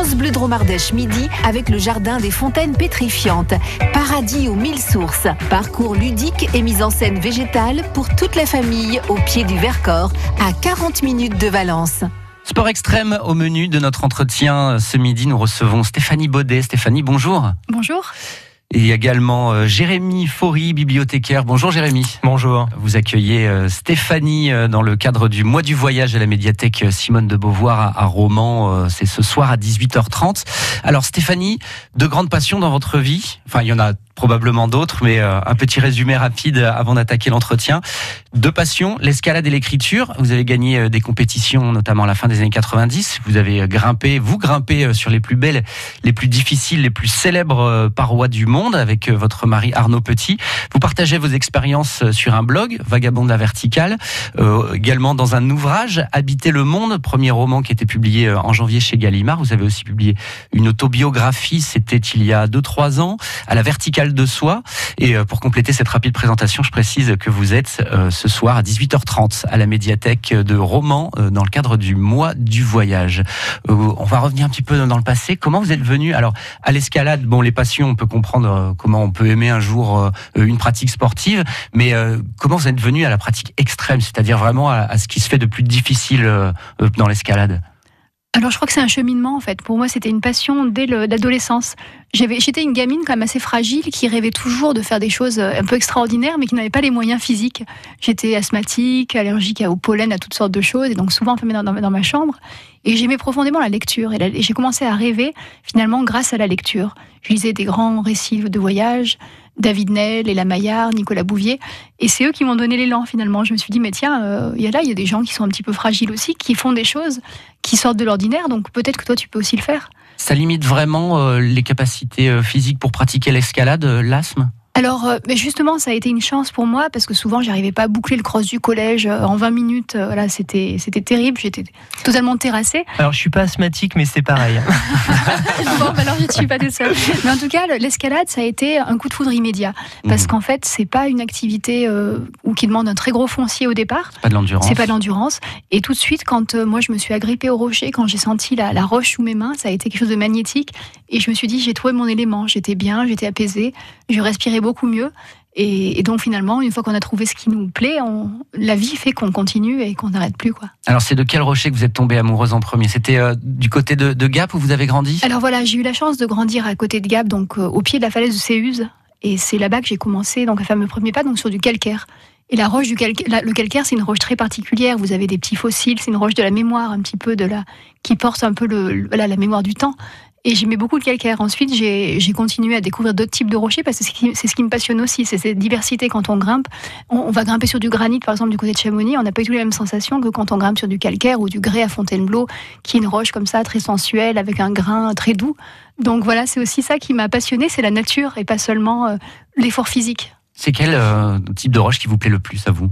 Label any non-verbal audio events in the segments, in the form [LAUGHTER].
France Bleu Dromardèche midi avec le jardin des fontaines pétrifiantes. Paradis aux mille sources. Parcours ludique et mise en scène végétale pour toute la famille au pied du Vercors à 40 minutes de Valence. Sport extrême au menu de notre entretien ce midi. Nous recevons Stéphanie Baudet. Stéphanie, bonjour. Bonjour et également euh, Jérémy Faury, bibliothécaire. Bonjour Jérémy. Bonjour. Vous accueillez euh, Stéphanie euh, dans le cadre du mois du voyage à la médiathèque Simone de Beauvoir à Romans. C'est ce soir à 18h30. Alors Stéphanie, de grandes passions dans votre vie? Enfin, il y en a probablement d'autres, mais un petit résumé rapide avant d'attaquer l'entretien. Deux passions, l'escalade et l'écriture. Vous avez gagné des compétitions, notamment à la fin des années 90. Vous avez grimpé, vous grimpez sur les plus belles, les plus difficiles, les plus célèbres parois du monde avec euh, votre mari Arnaud Petit. Vous partagez vos expériences euh, sur un blog, Vagabond de la Verticale, euh, également dans un ouvrage, Habiter le monde, premier roman qui a été publié en janvier chez Gallimard. Vous avez aussi publié une autobiographie, c'était il y a 2-3 ans, à la Verticale de Soi. Et pour compléter cette rapide présentation, je précise que vous êtes ce soir à 18h30 à la médiathèque de Romans dans le cadre du mois du voyage. On va revenir un petit peu dans le passé. Comment vous êtes venu? Alors à l'escalade Bon, les passions, on peut comprendre euh, comment on peut aimer un jour euh, une pratique sportive, mais euh, comment vous êtes venu à la pratique extrême, c'est-à-dire vraiment à, ce qui se fait de plus difficile dans l'escalade? Alors je crois que c'est un cheminement en fait. Pour moi c'était une passion dès l'adolescence. J'étais une gamine quand même assez fragile qui rêvait toujours de faire des choses un peu extraordinaires mais qui n'avait pas les moyens physiques. J'étais asthmatique, allergique au pollen, à toutes sortes de choses et donc souvent enfermée dans, dans, ma chambre. Et j'aimais profondément la lecture et j'ai commencé à rêver finalement grâce à la lecture. Je lisais des grands récits de voyage, David Nel, Léla Maillard, Nicolas Bouvier. Et c'est eux qui m'ont donné l'élan finalement. Je me suis dit, mais tiens, euh, il y a là, il y a des gens qui sont un petit peu fragiles aussi, qui font des choses qui sortent de l'ordinaire. Donc peut-être que toi, tu peux aussi le faire. Ça limite vraiment euh, les capacités euh, physiques pour pratiquer l'escalade, l'asthme? Alors, euh, mais justement, ça a été une chance pour moi parce que souvent, j'arrivais pas à boucler le cross du collège euh, en 20 minutes. Euh, voilà, c'était c'était terrible. J'étais totalement terrassée. Alors, je suis pas asthmatique, mais c'est pareil. [LAUGHS] bon, bah alors je ne suis pas toute seule. Mais en tout cas, l'escalade, ça a été un coup de foudre immédiat parce mhm. qu'en fait, c'est pas une activité ou qui demande un très gros foncier au départ. Pas de l'endurance. C'est pas de l'endurance. Et tout de suite, quand moi je me suis agrippée au rocher, quand j'ai senti la, la roche sous mes mains, ça a été quelque chose de magnétique. Et je me suis dit, j'ai trouvé mon élément. J'étais bien, j'étais apaisée, je respirais beaucoup mieux. Et, donc finalement, une fois qu'on a trouvé ce qui nous plaît, la vie fait qu'on continue et qu'on n'arrête plus. Quoi. Alors c'est de quel rocher que vous êtes tombée amoureuse en premier? C'était euh, du côté de, Gap où vous avez grandi? Alors voilà, j'ai eu la chance de grandir à côté de Gap, donc euh, au pied de la falaise de Céuse. Et c'est là-bas que j'ai commencé donc, à faire mes premiers pas, donc sur du calcaire. Et la roche du calcaire, le calcaire, c'est une roche très particulière. Vous avez des petits fossiles, c'est une roche de la mémoire, un petit peu de la, qui porte un peu le, la mémoire du temps. Et j'aimais beaucoup le calcaire. Ensuite, j'ai continué à découvrir d'autres types de rochers parce que c'est ce qui me passionne aussi, c'est cette diversité quand on grimpe. On, va grimper sur du granit, par exemple, du côté de Chamonix, on n'a pas du tout les mêmes sensations que quand on grimpe sur du calcaire ou du grès à Fontainebleau, qui est une roche comme ça, très sensuelle, avec un grain très doux. Donc voilà, c'est aussi ça qui m'a passionné, c'est la nature et pas seulement euh, l'effort physique. C'est quel euh, type de roche qui vous plaît le plus à vous?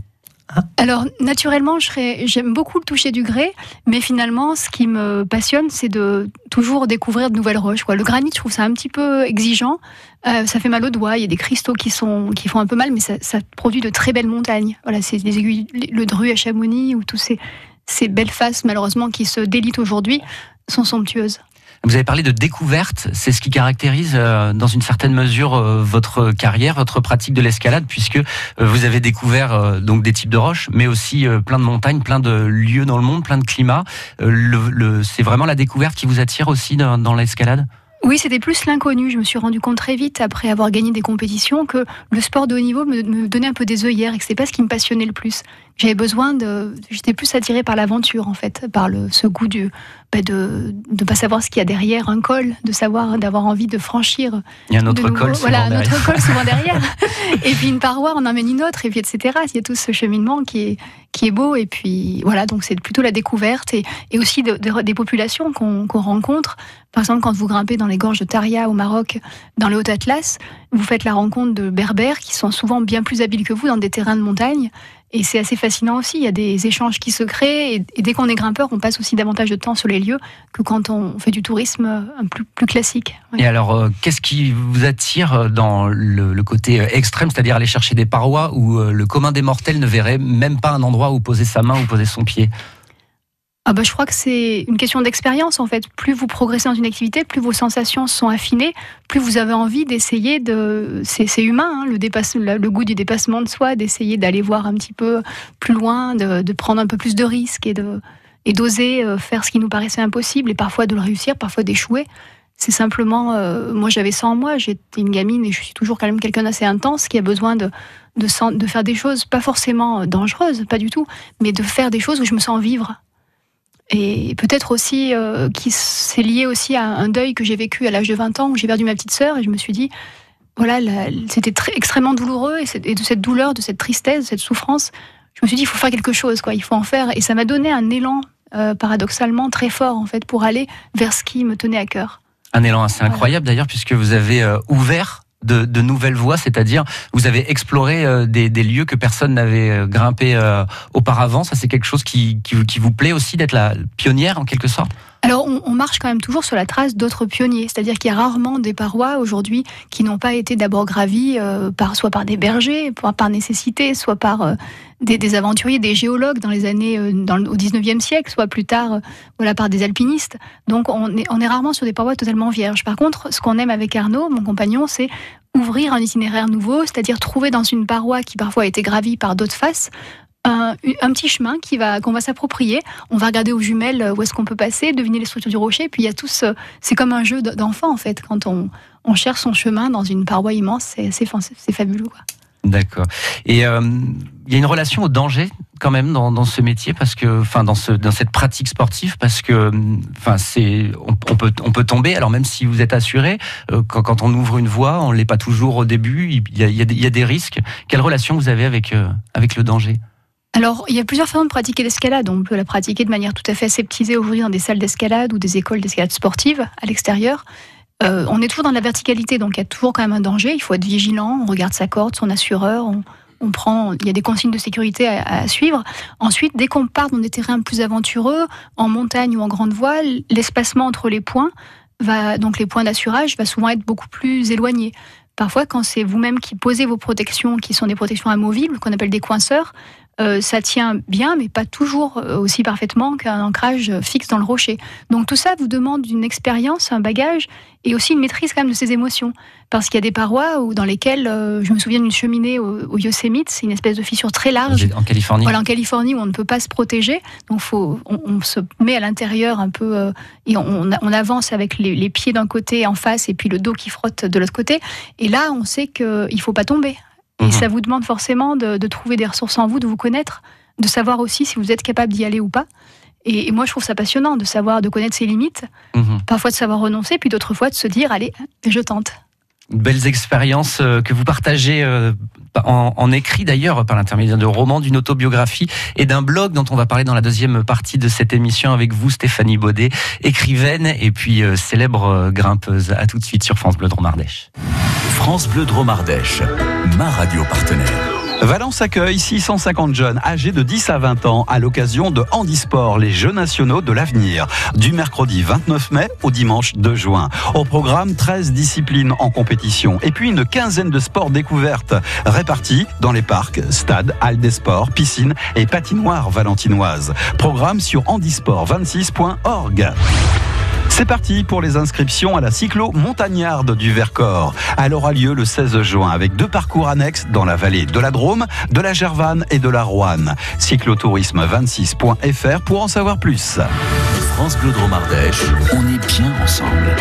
Alors, naturellement, j'aime beaucoup le toucher du grès, mais finalement, ce qui me passionne, c'est de toujours découvrir de nouvelles roches. Le granit, je trouve ça un petit peu exigeant. Euh, ça fait mal aux doigts. Il y a des cristaux qui, sont, qui font un peu mal, mais ça, produit de très belles montagnes. Voilà, c'est des aiguilles, le Dru à Chamonix, ou tous ces, ces belles faces, malheureusement, qui se délitent aujourd'hui, sont somptueuses. Vous avez parlé de découverte, c'est ce qui caractérise euh, dans une certaine mesure euh, votre carrière, votre pratique de l'escalade, puisque euh, vous avez découvert donc des types de roches, mais aussi plein de montagnes, plein de lieux dans le monde, plein de climats. C'est vraiment la découverte qui vous attire aussi dans, dans l'escalade? Oui, c'était plus l'inconnu. Je me suis rendu compte très vite, après avoir gagné des compétitions, que le sport de haut niveau me, donnait un peu des œillères et que c'est pas ce qui me passionnait le plus. J'avais besoin de. J'étais plus attirée par l'aventure, en fait, par le, ce goût du, bah, de ne pas savoir ce qu'il y a derrière un col, de savoir, d'avoir envie de franchir. Il y a un autre col souvent Voilà, un autre col souvent [LAUGHS] derrière. et puis une paroi, on emmène une autre, et puis etc. Il y a tout ce cheminement qui est, qui est beau. Et puis voilà, donc c'est plutôt la découverte et, et aussi des populations qu'on rencontre. Par exemple, quand vous grimpez dans les gorges de Taria au Maroc, dans le Haut-Atlas, vous faites la rencontre de berbères qui sont souvent bien plus habiles que vous dans des terrains de montagne. Et c'est assez fascinant aussi. Il y a des échanges qui se créent. Et, dès qu'on est grimpeur, on passe aussi davantage de temps sur les lieux que quand on fait du tourisme un plus, classique. Et alors, euh, qu'est-ce qui vous attire dans le, côté extrême, c'est-à-dire aller chercher des parois où euh, le commun des mortels ne verrait même pas un endroit où poser sa main ou poser son pied? Ah bah, je crois que c'est une question d'expérience en fait. Plus vous progressez dans une activité, plus vos sensations sont affinées, plus vous avez envie d'essayer de. C'est humain, hein, le, dépasse... le goût du dépassement de soi, d'essayer d'aller voir un petit peu plus loin, de, de, prendre un peu plus de risques et et d'oser euh, faire ce qui nous paraissait impossible et parfois de le réussir, parfois d'échouer. C'est simplement, euh, moi j'avais ça en moi, j'étais une gamine et je suis toujours quand même quelqu'un d'assez intense qui a besoin de, de, de, faire des choses pas forcément dangereuses, pas du tout, mais de faire des choses où je me sens vivre et peut-être aussi euh, qui c'est lié aussi à un deuil que j'ai vécu à l'âge de 20 ans où j'ai perdu ma petite sœur et je me suis dit voilà c'était extrêmement douloureux et, de cette douleur de cette tristesse de cette souffrance je me suis dit il faut faire quelque chose quoi il faut en faire. Et ça m'a donné un élan euh, paradoxalement très fort en fait pour aller vers ce qui me tenait à cœur. Un élan assez incroyable d'ailleurs puisque vous avez euh, ouvert de, nouvelles voies, c'est-à-dire vous avez exploré euh, des, lieux que personne n'avait euh, grimpé euh, auparavant. Ça, c'est quelque chose qui, vous plaît aussi d'être la pionnière en quelque sorte? Alors, on, marche quand même toujours sur la trace d'autres pionniers, c'est-à-dire qu'il y a rarement des parois aujourd'hui qui n'ont pas été d'abord gravies par, soit par des bergers, par, nécessité, soit par des, aventuriers, des géologues dans les années dans, au 19e siècle, soit plus tard voilà, par des alpinistes. Donc, on est, rarement sur des parois totalement vierges. Par contre, ce qu'on aime avec Arnaud, mon compagnon, c'est ouvrir un itinéraire nouveau, c'est-à-dire trouver dans une paroi qui parfois a été gravie par d'autres faces un, petit chemin qui va qu'on va s'approprier. On va regarder aux jumelles où est-ce qu'on peut passer, deviner les structures du rocher. Puis il y a tous, c'est comme un jeu d'enfant en fait. Quand on, on, cherche son chemin dans une paroi immense, c'est fabuleux. Quoi. D'accord. Et euh, il y a une relation au danger quand même dans, ce métier parce que, enfin, dans, ce, dans cette pratique sportive parce que, enfin, c'est, on, peut, on peut tomber. Alors même si vous êtes assuré, euh, quand, on ouvre une voie, on l'est pas toujours au début. Il y, a, des risques. Quelle relation vous avez avec euh, avec le danger? Alors, il y a plusieurs façons de pratiquer l'escalade. On peut la pratiquer de manière tout à fait aseptisée aujourd'hui dans des salles d'escalade ou des écoles d'escalade sportive à l'extérieur. Euh, on est toujours dans la verticalité, donc il y a toujours quand même un danger. Il faut être vigilant. On regarde sa corde, son assureur. On, prend, il y a des consignes de sécurité à, suivre. Ensuite, dès qu'on part dans des terrains plus aventureux, en montagne ou en grande voile, l'espacement entre les points va, donc les points d'assurage, va souvent être beaucoup plus éloigné. Parfois, quand c'est vous-même qui posez vos protections, qui sont des protections amovibles, qu'on appelle des coinceurs, euh, ça tient bien, mais pas toujours euh, aussi parfaitement qu'un ancrage fixe dans le rocher. Donc tout ça vous demande une expérience, un bagage et aussi une maîtrise quand même de ses émotions. Parce qu'il y a des parois où, dans lesquelles, euh, je me souviens d'une cheminée au, Yosemite, c'est une espèce de fissure très large. En Californie Voilà, en Californie où on ne peut pas se protéger. Donc faut, on, se met à l'intérieur un peu et on, avance avec les, pieds d'un côté en face et puis le dos qui frotte de l'autre côté. Et là, on sait qu'il ne faut pas tomber. Et mhm. ça vous demande forcément de, trouver des ressources en vous, de vous connaître, de savoir aussi si vous êtes capable d'y aller ou pas. Et, moi, je trouve ça passionnant de savoir, de connaître ses limites, mhm. parfois de savoir renoncer, puis d'autres fois de se dire, allez, je tente. Belles expériences euh, que vous partagez euh, en, écrit d'ailleurs par l'intermédiaire de romans, d'une autobiographie et d'un blog dont on va parler dans la deuxième partie de cette émission avec vous, Stéphanie Baudet, écrivaine et puis euh, célèbre grimpeuse. À tout de suite sur France Bleu Dromardèche. France Bleu Dromardèche, ma radio partenaire. Valence accueille 650 jeunes âgés de 10 à 20 ans à l'occasion de Handisport, les Jeux nationaux de l'avenir, du mercredi 29 mai au dimanche 2 juin. Au programme, 13 disciplines en compétition et puis une quinzaine de sports découvertes répartis dans les parcs, stades, halles des sports, piscines et patinoires valentinoises. Programme sur handisport26.org. C'est parti pour les inscriptions à la cyclo montagnarde du Vercors. Elle aura lieu le 16 juin avec deux parcours annexes dans la vallée de la Drôme, de la Gervanne et de la Roanne. Cyclotourisme26.fr pour en savoir plus. France Bleu Drôme Ardèche, on est bien ensemble.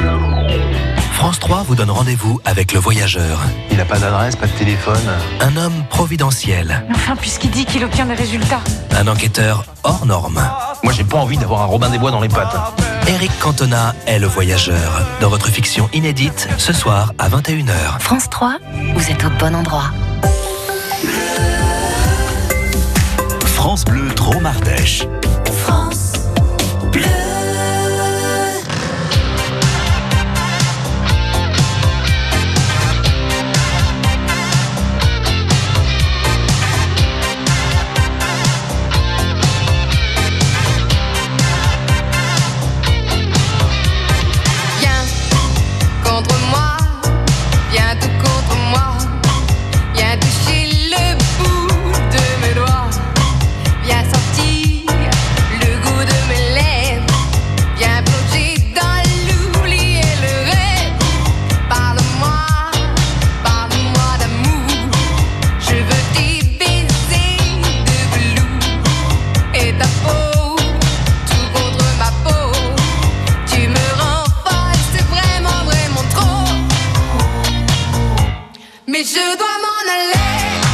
France 3 vous donne rendez-vous avec le voyageur. Il n'a pas d'adresse, pas de téléphone. Un homme providentiel. Enfin, puisqu'il dit qu'il obtient des résultats. Un enquêteur hors norme. Moi, j'ai pas envie d'avoir un Robin des Bois dans les pattes. Eric Cantona est le voyageur. Dans votre fiction inédite, ce soir à 21h. France 3, vous êtes au bon endroit. France Bleu Dromardèche. France on the leg.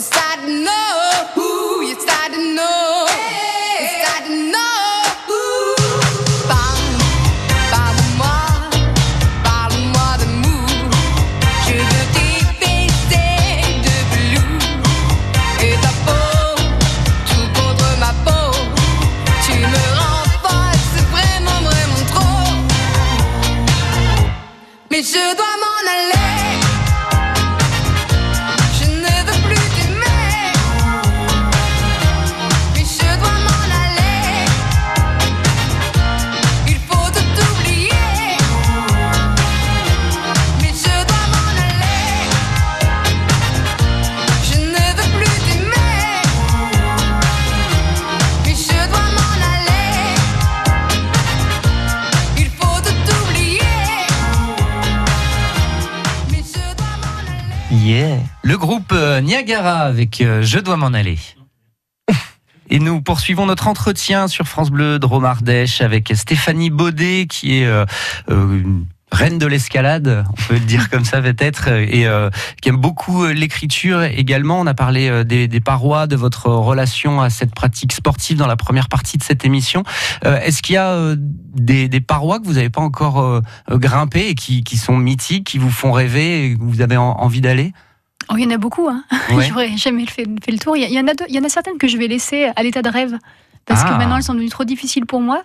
decided no Le groupe euh, Niagara avec euh, Je dois m'en aller. Et nous poursuivons notre entretien sur France Bleu Drôme Ardèche avec Stéphanie Baudet qui est euh, euh, reine de l'escalade, on peut le dire comme ça peut-être, et qui aime beaucoup l'écriture également. On a parlé des, parois, de votre relation à cette pratique sportive dans la première partie de cette émission. Est-ce qu'il y a des, parois que vous n'avez pas encore grimpées et qui, sont mythiques, qui vous font rêver et que vous avez en- envie d'aller? Oh, il y en a beaucoup. Hein. [LAUGHS] Ouais. J'aurais jamais fait, fait le tour. Il y, en a deux- il y en a certaines que je vais laisser à l'état de rêve. Parce Ah. que maintenant, elles sont devenues trop difficiles pour moi.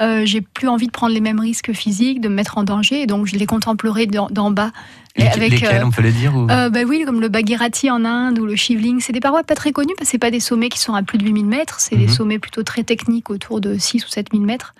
Euh, j'ai plus envie de prendre les mêmes risques physiques, de me mettre en danger. Et donc, je les contemplerai d'en bas. Les- avec, Lesquels, euh, on peut le dire ou... Euh, bah oui, comme le Bagirati en Inde ou le Shivling. C'est des parois pas très connues parce que c'est pas des sommets qui sont à plus de 8000 mètres. C'est Mhm. des sommets plutôt très techniques autour de 6 ou 7000 mètres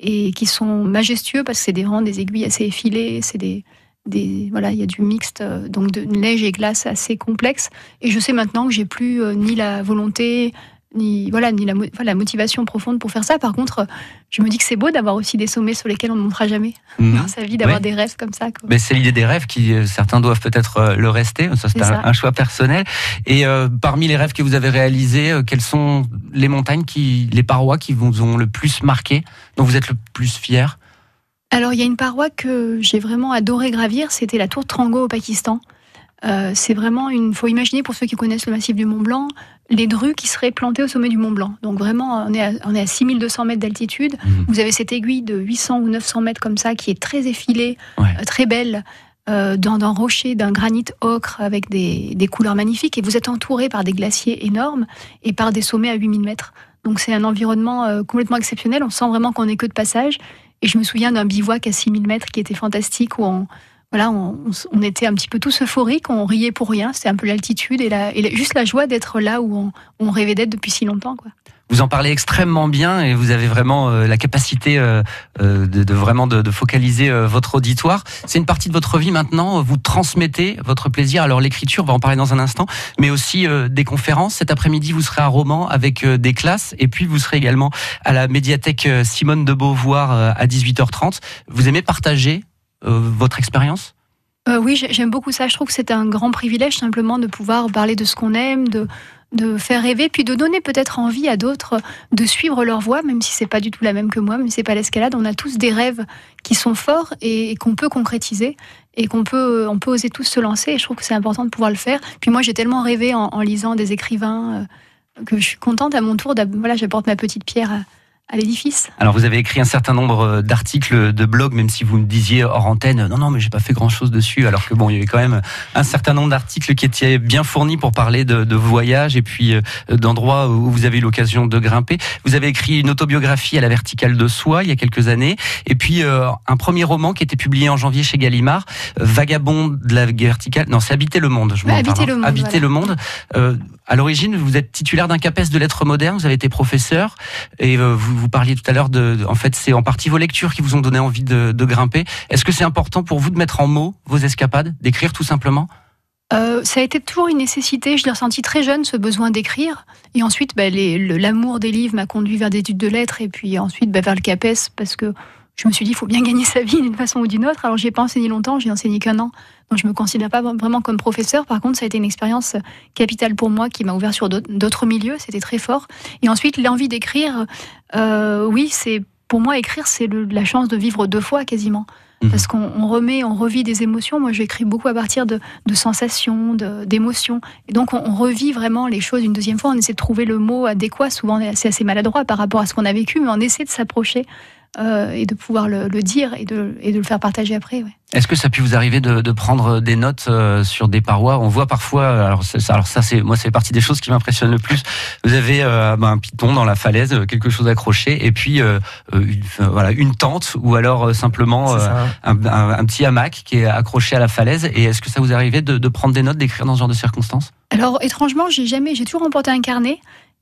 et qui sont majestueux parce que c'est des rangs, des aiguilles assez effilées. C'est des, des, voilà, il y a du mixte, euh, donc de neige et glace assez complexe. Et je sais maintenant que j'ai plus euh, ni la volonté, ni, voilà, ni la, la motivation profonde pour faire ça. Par contre, euh, je me dis que c'est beau d'avoir aussi des sommets sur lesquels on ne montera jamais Mhm. dans sa vie, d'avoir Ouais. des rêves comme ça. quoi. Mais c'est l'idée des rêves qui certains doivent peut-être le rester. Ça c'est un, choix personnel. Et euh, parmi les rêves que vous avez réalisés, euh, quelles sont les montagnes qui, les parois qui vous ont le plus marqué, dont vous êtes le plus fier? Alors, il y a une paroi que j'ai vraiment adoré gravir, c'était la tour Trango au Pakistan. Euh, c'est vraiment une. faut imaginer pour ceux qui connaissent le massif du Mont Blanc, les drues qui seraient plantées au sommet du Mont Blanc. Donc vraiment, on est à, on est à 6200 mètres d'altitude. Mhm. Vous avez cette aiguille de 800 ou 900 mètres comme ça, qui est très effilée, Ouais. euh, très belle, euh, dans d'un rocher, d'un granit ocre avec des, des couleurs magnifiques. Et vous êtes entouré par des glaciers énormes et par des sommets à 8000 mètres. Donc c'est un environnement complètement exceptionnel. On sent vraiment qu'on n'est que de passage. Et je me souviens d'un bivouac à 6000 mètres qui était fantastique, où on, voilà, on, était un petit peu tous euphoriques, on riait pour rien. C'était un peu l'altitude et, la, et la- juste la joie d'être là où on, on rêvait d'être depuis si longtemps. Quoi. Vous en parlez extrêmement bien et vous avez vraiment euh, la capacité euh, euh, de, de vraiment de, de focaliser euh, votre auditoire. C'est une partie de votre vie maintenant. Vous transmettez votre plaisir. Alors l'écriture, on va en parler dans un instant, mais aussi euh, des conférences. Cet après-midi, vous serez à Romans avec euh, des classes et puis vous serez également à la médiathèque Simone de Beauvoir à 18h30. Vous aimez partager votre expérience? Euh, oui, j'ai- j'aime beaucoup ça. Je trouve que c'est un grand privilège simplement de pouvoir parler de ce qu'on aime, de, de faire rêver, puis de donner peut-être envie à d'autres de suivre leur voie, même si c'est pas du tout la même que moi, même si c'est pas l'escalade. On a tous des rêves qui sont forts et, qu'on peut concrétiser et qu'on peut, on peut oser tous se lancer. Et je trouve que c'est important de pouvoir le faire. Puis moi, j'ai tellement rêvé en, lisant des écrivains euh, que je suis contente à mon tour. Voilà, j'apporte ma petite pierre à, à l'édifice. Alors vous avez écrit un certain nombre euh, d'articles de blog, même si vous me disiez hors antenne, non non mais j'ai pas fait grand chose dessus, alors que bon il y avait quand même un certain nombre d'articles qui étaient bien fournis pour parler de, de voyages et puis euh, d'endroits où vous avez eu l'occasion de grimper. Vous avez écrit une autobiographie à la verticale de soi il y a quelques années, et puis euh, un premier roman qui était publié en janvier chez Gallimard, euh, Vagabond de la verticale. Non c'est Habiter le monde. Je m'en Habiter parle. le monde, Habiter voilà. le monde. Euh, à l'origine, vous êtes titulaire d'un CAPES de lettres modernes, vous avez été professeur, et euh, vous, vous parliez tout à l'heure de, en fait, c'est en partie vos lectures qui vous ont donné envie de, grimper. Est-ce que c'est important pour vous de mettre en mots vos escapades, d'écrire tout simplement? Euh, ça a été toujours une nécessité. Je l'ai ressenti très jeune, ce besoin d'écrire. Et ensuite, bah, l'amour des livres m'a conduit vers des études de lettres et puis ensuite bah, vers le CAPES parce que je me suis dit, il faut bien gagner sa vie d'une façon ou d'une autre. Alors, j'ai pas enseigné longtemps, j'ai enseigné qu'un an. Donc, je me considère pas vraiment comme professeur. Par contre, ça a été une expérience capitale pour moi qui m'a ouvert sur d'autres- milieux. C'était très fort. Et ensuite, l'envie d'écrire, euh, oui, c'est pour moi, écrire, c'est la chance de vivre deux fois quasiment. Mhm. Parce qu'on on remet, on revit des émotions. Moi, j'écris beaucoup à partir de, de sensations, de- d'émotions. Et donc, on, on revit vraiment les choses une deuxième fois. On essaie de trouver le mot adéquat. Souvent, c'est assez maladroit par rapport à ce qu'on a vécu, mais on essaie de s'approcher euh, et de pouvoir le, le dire et de, et de le faire partager après. ouais. Est-ce que ça a pu vous arriver de, de prendre des notes euh, sur des parois? On voit parfois, euh, alors, c'est- ça- alors ça, c'est moi, c'est partie des choses qui m'impressionnent le plus. Vous avez euh, ben, un piton dans la falaise, quelque chose accroché, et puis une, voilà une tente, ou alors euh, simplement euh, un, un- un petit hamac qui est accroché à la falaise. Et est-ce que ça vous arrivé de, de prendre des notes, d'écrire dans ce genre de circonstances? Alors étrangement, j'ai jamais, j'ai toujours emporté un carnet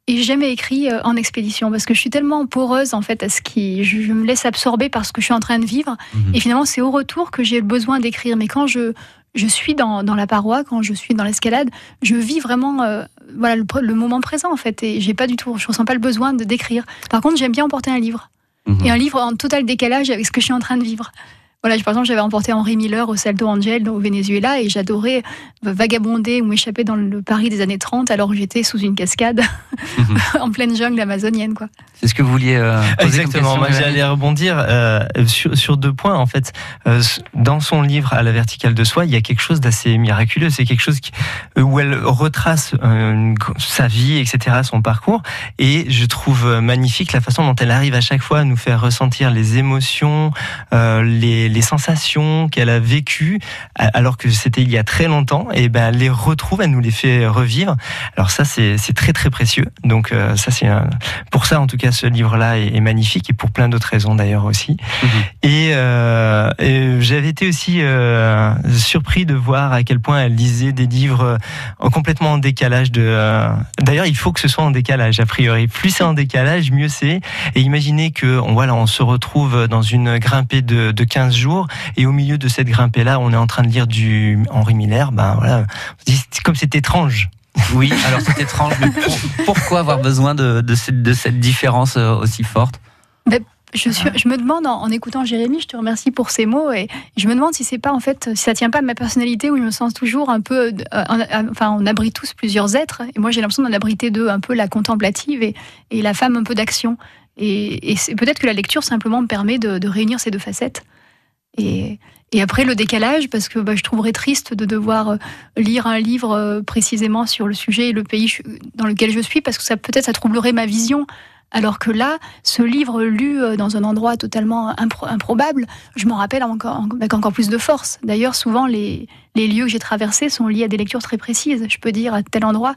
et j'ai jamais écrit euh, en expédition parce que je suis tellement poreuse en fait à ce qui, je, me laisse absorber par ce que je suis en train de vivre Mhm. et finalement c'est au retour que j'ai le besoin d'écrire. Mais quand je je suis dans, dans la paroi, quand je suis dans l'escalade, je vis vraiment euh, voilà le, le moment présent en fait et j'ai pas du tout, je ressens pas le besoin de d'écrire. Par contre, j'aime bien emporter un livre Mhm. et un livre en total décalage avec ce que je suis en train de vivre. Voilà, par exemple, j'avais emporté Henri Miller au Salto Angel au Venezuela et j'adorais vagabonder ou m'échapper dans le Paris des années 30 alors que j'étais sous une cascade Mhm. [LAUGHS] en pleine jungle amazonienne. Quoi. C'est ce que vous vouliez euh, poser comme Exactement. question, Moi, j'allais rebondir euh, sur, sur deux points. En fait, Euh, dans son livre à la verticale de soi, il y a quelque chose d'assez miraculeux. C'est quelque chose qui, euh, où elle retrace euh, une sa vie, etc., son parcours. Et je trouve magnifique la façon dont elle arrive à chaque fois à nous faire ressentir les émotions, euh, les, les sensations qu'elle a vécues, alors que c'était il y a très longtemps. Et ben, elle les retrouve, elle nous les fait revivre. Alors ça, c'est très très précieux. Donc euh, ça, c'est pour ça, en tout cas, ce livre-là est, est magnifique et pour plein d'autres raisons d'ailleurs aussi. Mhm. Et, euh, et j'avais été aussi euh, surpris de voir à quel point elle lisait des livres complètement en décalage. De, d'ailleurs, il faut que ce soit en décalage a priori. Plus c'est en décalage, mieux c'est. Et imaginez que on, voilà, on se retrouve dans une grimpée de, de 15 jours et au milieu de cette grimpée-là, on est en train de lire du Henri Miller. Ben voilà, comme c'est étrange. Oui, alors c'est étrange, mais pour- pourquoi avoir besoin de, de cette, de cette différence euh, aussi forte? Je, suis, je me demande, en, en écoutant Jérémy, je te remercie pour ces mots, et je me demande si c'est pas en fait, si ça tient pas à ma personnalité où je me sens toujours un peu, euh, en- en- enfin, on abrite tous plusieurs êtres, et moi j'ai l'impression d'en abriter deux, un peu la contemplative et, et la femme un peu d'action. Et, et c'est peut-être que la lecture simplement me permet de, de réunir ces deux facettes. Et, après le décalage, parce que bah, je trouverais triste de devoir euh, lire un livre euh, précisément sur le sujet et le pays dans lequel je suis, parce que ça peut-être ça troublerait ma vision. Alors que là, ce livre lu euh, dans un endroit totalement impro- improbable, je m'en rappelle encore, avec encore plus de force. D'ailleurs, souvent, les, les lieux que j'ai traversés sont liés à des lectures très précises. Je peux dire à tel endroit,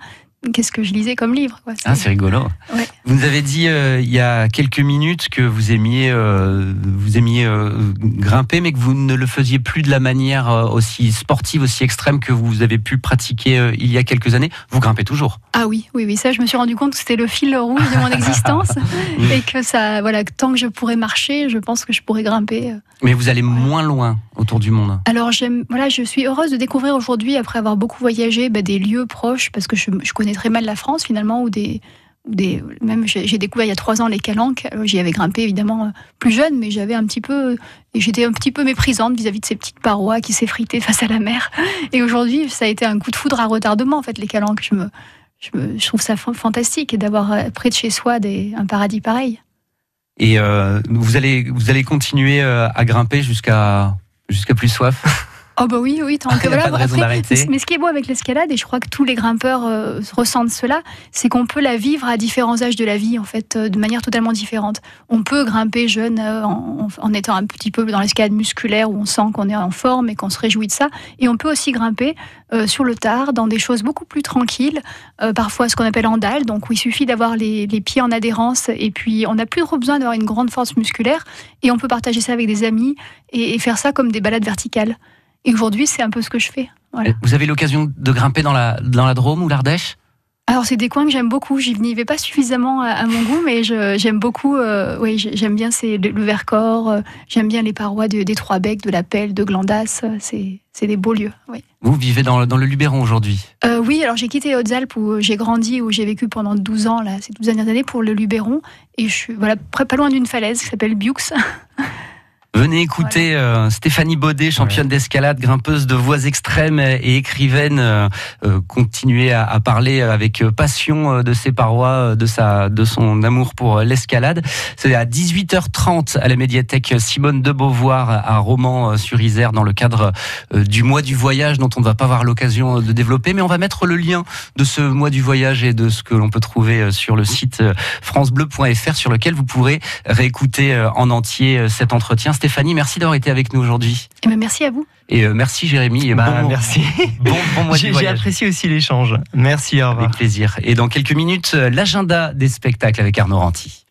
qu'est-ce que je lisais comme livre. quoi. Ah, c'est rigolo. Ouais. Vous nous avez dit euh, il y a quelques minutes que vous aimiez, euh, vous aimiez euh, grimper, mais que vous ne le faisiez plus de la manière aussi sportive, aussi extrême que vous avez pu pratiquer il y a quelques années. Vous grimpez toujours. Ah oui, oui, oui, ça, je me suis rendu compte que c'était le fil rouge de mon [LAUGHS] existence [LAUGHS] et que ça, voilà, tant que je pourrais marcher, je pense que je pourrais grimper. Mais vous allez moins loin autour du monde. Alors j'aime, voilà, je suis heureuse de découvrir aujourd'hui, après avoir beaucoup voyagé, bah, des lieux proches, parce que je, je connais très mal la France finalement, ou des, ou des, même j'ai découvert il y a trois ans les Calanques. Alors, J'y avais grimpé évidemment euh, plus jeune, mais j'avais un petit peu, et j'étais un petit peu méprisante vis-à-vis de ces petites parois qui s'effritaient face à la mer. [LAUGHS] Et aujourd'hui, ça a été un coup de foudre à retardement en fait les Calanques. Je me, je, me- je trouve ça fa- fantastique d'avoir euh, près de chez soi des, un paradis pareil. Et euh, vous allez, vous allez continuer euh, à grimper jusqu'à jusqu'à plus soif. Oh bah oui, oui, tant Il que voilà. Après, mais ce qui est beau avec l'escalade, et je crois que tous les grimpeurs euh, ressentent cela, c'est qu'on peut la vivre à différents âges de la vie, en fait, euh, de manière totalement différente. On peut grimper jeune euh, en, en étant un petit peu dans l'escalade musculaire où on sent qu'on est en forme et qu'on se réjouit de ça. Et on peut aussi grimper sur le tard dans des choses beaucoup plus tranquilles, parfois ce qu'on appelle en dalle, donc où il suffit d'avoir les, les pieds en adhérence et puis on n'a plus trop besoin d'avoir une grande force musculaire et on peut partager ça avec des amis et, et faire ça comme des balades verticales. Et aujourd'hui, c'est un peu ce que je fais. Voilà. Vous avez l'occasion de grimper dans la, dans la Drôme ou l'Ardèche? Alors, c'est des coins que j'aime beaucoup. J'y n'y vais pas suffisamment à, à mon goût, mais j'aime beaucoup. euh, oui, j'ai- j'aime bien c'est le, le Vercors. euh, j'aime bien les parois de- des Trois Becs, de la Pelle, de Glandas. C'est des beaux lieux. Oui. Vous vivez dans, le- dans le Luberon aujourd'hui? Euh, oui, alors j'ai quitté Hautes-Alpes où j'ai grandi, où j'ai vécu pendant 12 ans, là, ces 12 dernières années, pour le Luberon. Et je suis voilà, pas loin d'une falaise qui s'appelle Biux. [LAUGHS] Venez écouter euh, Stéphanie Baudet, championne d'escalade, grimpeuse de voies extrêmes et écrivaine, euh, euh, continuer à, à parler avec passion de ses parois, de sa, de son amour pour l'escalade. C'est à 18h30 à la médiathèque Simone de Beauvoir à Romans-sur-Isère dans le cadre du mois du voyage dont on ne va pas avoir l'occasion de développer, mais on va mettre le lien de ce mois du voyage et de ce que l'on peut trouver sur le site francebleu.fr sur lequel vous pourrez réécouter en entier cet entretien. Stéphanie, merci d'avoir été avec nous aujourd'hui. Et ben, merci à vous. Et euh, merci Jérémy. Et Bah, bon, merci. Bon, bon mois [LAUGHS] J'ai apprécié aussi l'échange. Merci, au revoir. Avec plaisir. Et dans quelques minutes, euh, l'agenda des spectacles avec Arnaud Ranty.